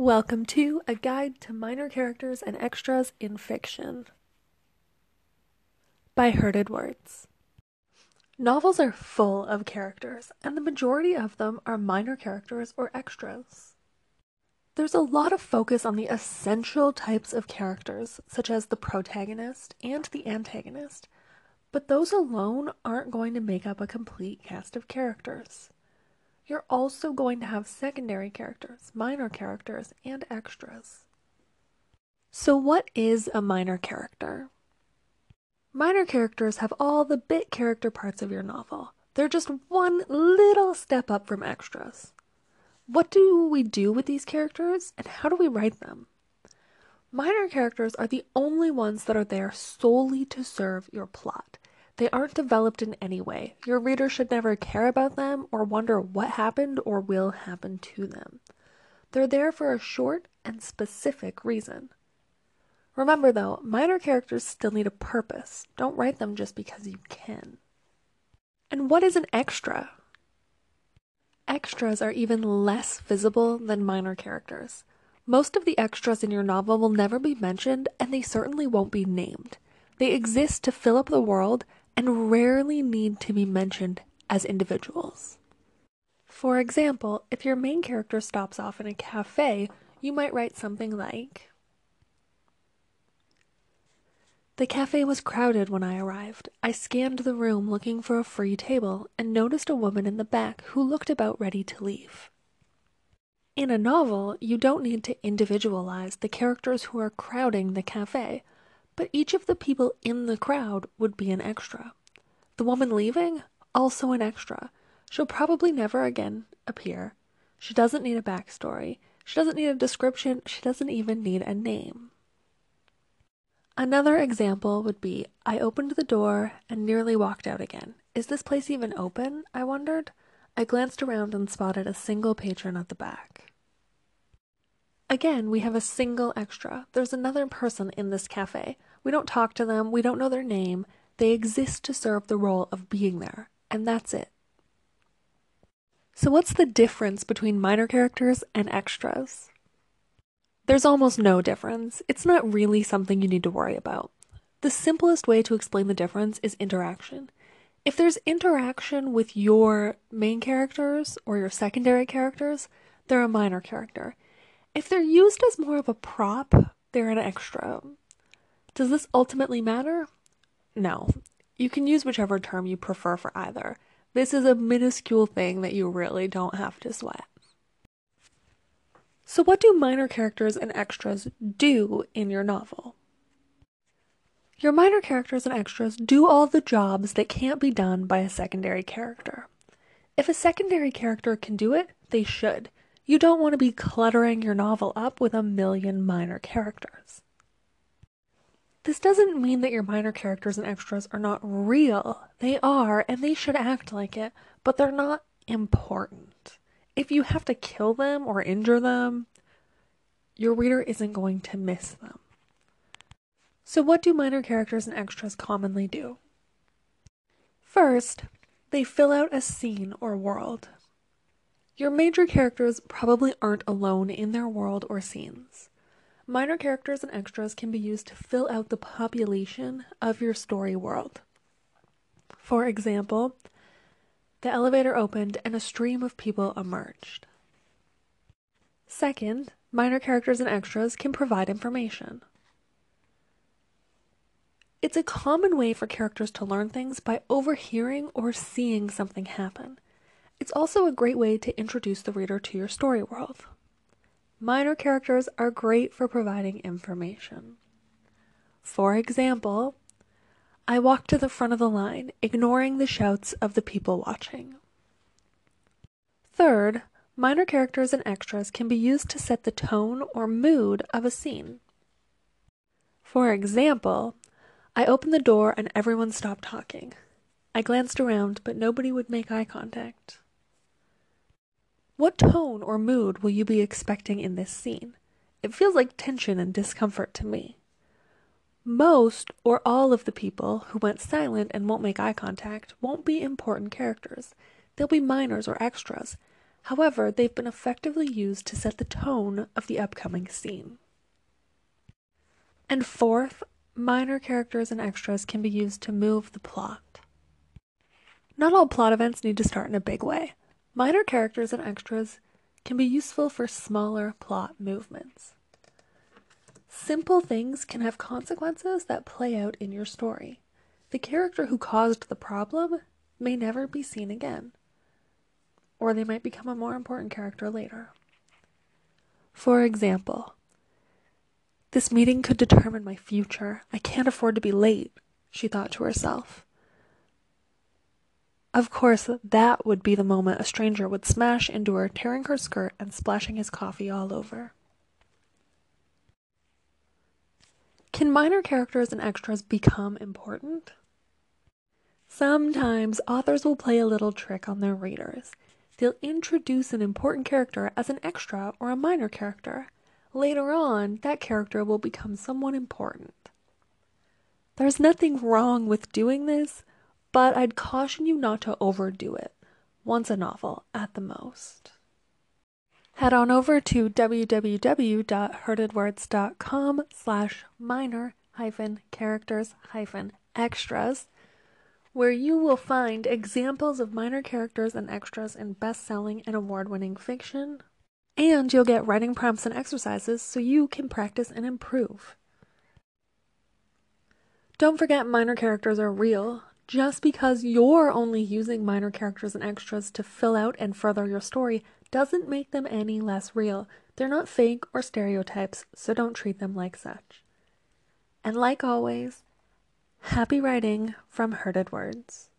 Welcome to A Guide to Minor Characters and Extras in Fiction by Herded Words. Novels are full of characters, and the majority of them are minor characters or extras. There's a lot of focus on the essential types of characters, such as the protagonist and the antagonist, but those alone aren't going to make up a complete cast of characters. You're also going to have secondary characters, minor characters, and extras. So, what is a minor character? Minor characters have all the bit character parts of your novel. They're just one little step up from extras. What do we do with these characters, and how do we write them? Minor characters are the only ones that are there solely to serve your plot. They aren't developed in any way. Your reader should never care about them or wonder what happened or will happen to them. They're there for a short and specific reason. Remember, though, minor characters still need a purpose. Don't write them just because you can. And what is an extra? Extras are even less visible than minor characters. Most of the extras in your novel will never be mentioned, and they certainly won't be named. They exist to fill up the world and rarely need to be mentioned as individuals. For example, if your main character stops off in a cafe, you might write something like The cafe was crowded when I arrived. I scanned the room looking for a free table and noticed a woman in the back who looked about ready to leave. In a novel, you don't need to individualize the characters who are crowding the cafe but each of the people in the crowd would be an extra. The woman leaving, also an extra. She'll probably never again appear. She doesn't need a backstory. She doesn't need a description. She doesn't even need a name. Another example would be I opened the door and nearly walked out again. Is this place even open? I wondered. I glanced around and spotted a single patron at the back. Again, we have a single extra. There's another person in this cafe. We don't talk to them, we don't know their name. They exist to serve the role of being there, and that's it. So, what's the difference between minor characters and extras? There's almost no difference. It's not really something you need to worry about. The simplest way to explain the difference is interaction. If there's interaction with your main characters or your secondary characters, they're a minor character. If they're used as more of a prop, they're an extra. Does this ultimately matter? No. You can use whichever term you prefer for either. This is a minuscule thing that you really don't have to sweat. So, what do minor characters and extras do in your novel? Your minor characters and extras do all the jobs that can't be done by a secondary character. If a secondary character can do it, they should. You don't want to be cluttering your novel up with a million minor characters. This doesn't mean that your minor characters and extras are not real. They are, and they should act like it, but they're not important. If you have to kill them or injure them, your reader isn't going to miss them. So, what do minor characters and extras commonly do? First, they fill out a scene or world. Your major characters probably aren't alone in their world or scenes. Minor characters and extras can be used to fill out the population of your story world. For example, the elevator opened and a stream of people emerged. Second, minor characters and extras can provide information. It's a common way for characters to learn things by overhearing or seeing something happen. It's also a great way to introduce the reader to your story world. Minor characters are great for providing information. For example, I walked to the front of the line, ignoring the shouts of the people watching. Third, minor characters and extras can be used to set the tone or mood of a scene. For example, I opened the door and everyone stopped talking. I glanced around, but nobody would make eye contact. What tone or mood will you be expecting in this scene? It feels like tension and discomfort to me. Most or all of the people who went silent and won't make eye contact won't be important characters. They'll be minors or extras. However, they've been effectively used to set the tone of the upcoming scene. And fourth, minor characters and extras can be used to move the plot. Not all plot events need to start in a big way. Minor characters and extras can be useful for smaller plot movements. Simple things can have consequences that play out in your story. The character who caused the problem may never be seen again, or they might become a more important character later. For example, this meeting could determine my future. I can't afford to be late, she thought to herself. Of course, that would be the moment a stranger would smash into her, tearing her skirt and splashing his coffee all over. Can minor characters and extras become important? Sometimes authors will play a little trick on their readers. They'll introduce an important character as an extra or a minor character. Later on, that character will become someone important. There's nothing wrong with doing this, but I'd caution you not to overdo it. Once a novel at the most. Head on over to www.herdedwords.com slash minor hyphen characters hyphen extras where you will find examples of minor characters and extras in best selling and award winning fiction. And you'll get writing prompts and exercises so you can practice and improve. Don't forget, minor characters are real. Just because you're only using minor characters and extras to fill out and further your story doesn't make them any less real. They're not fake or stereotypes, so don't treat them like such. And like always, happy writing from Herded Words.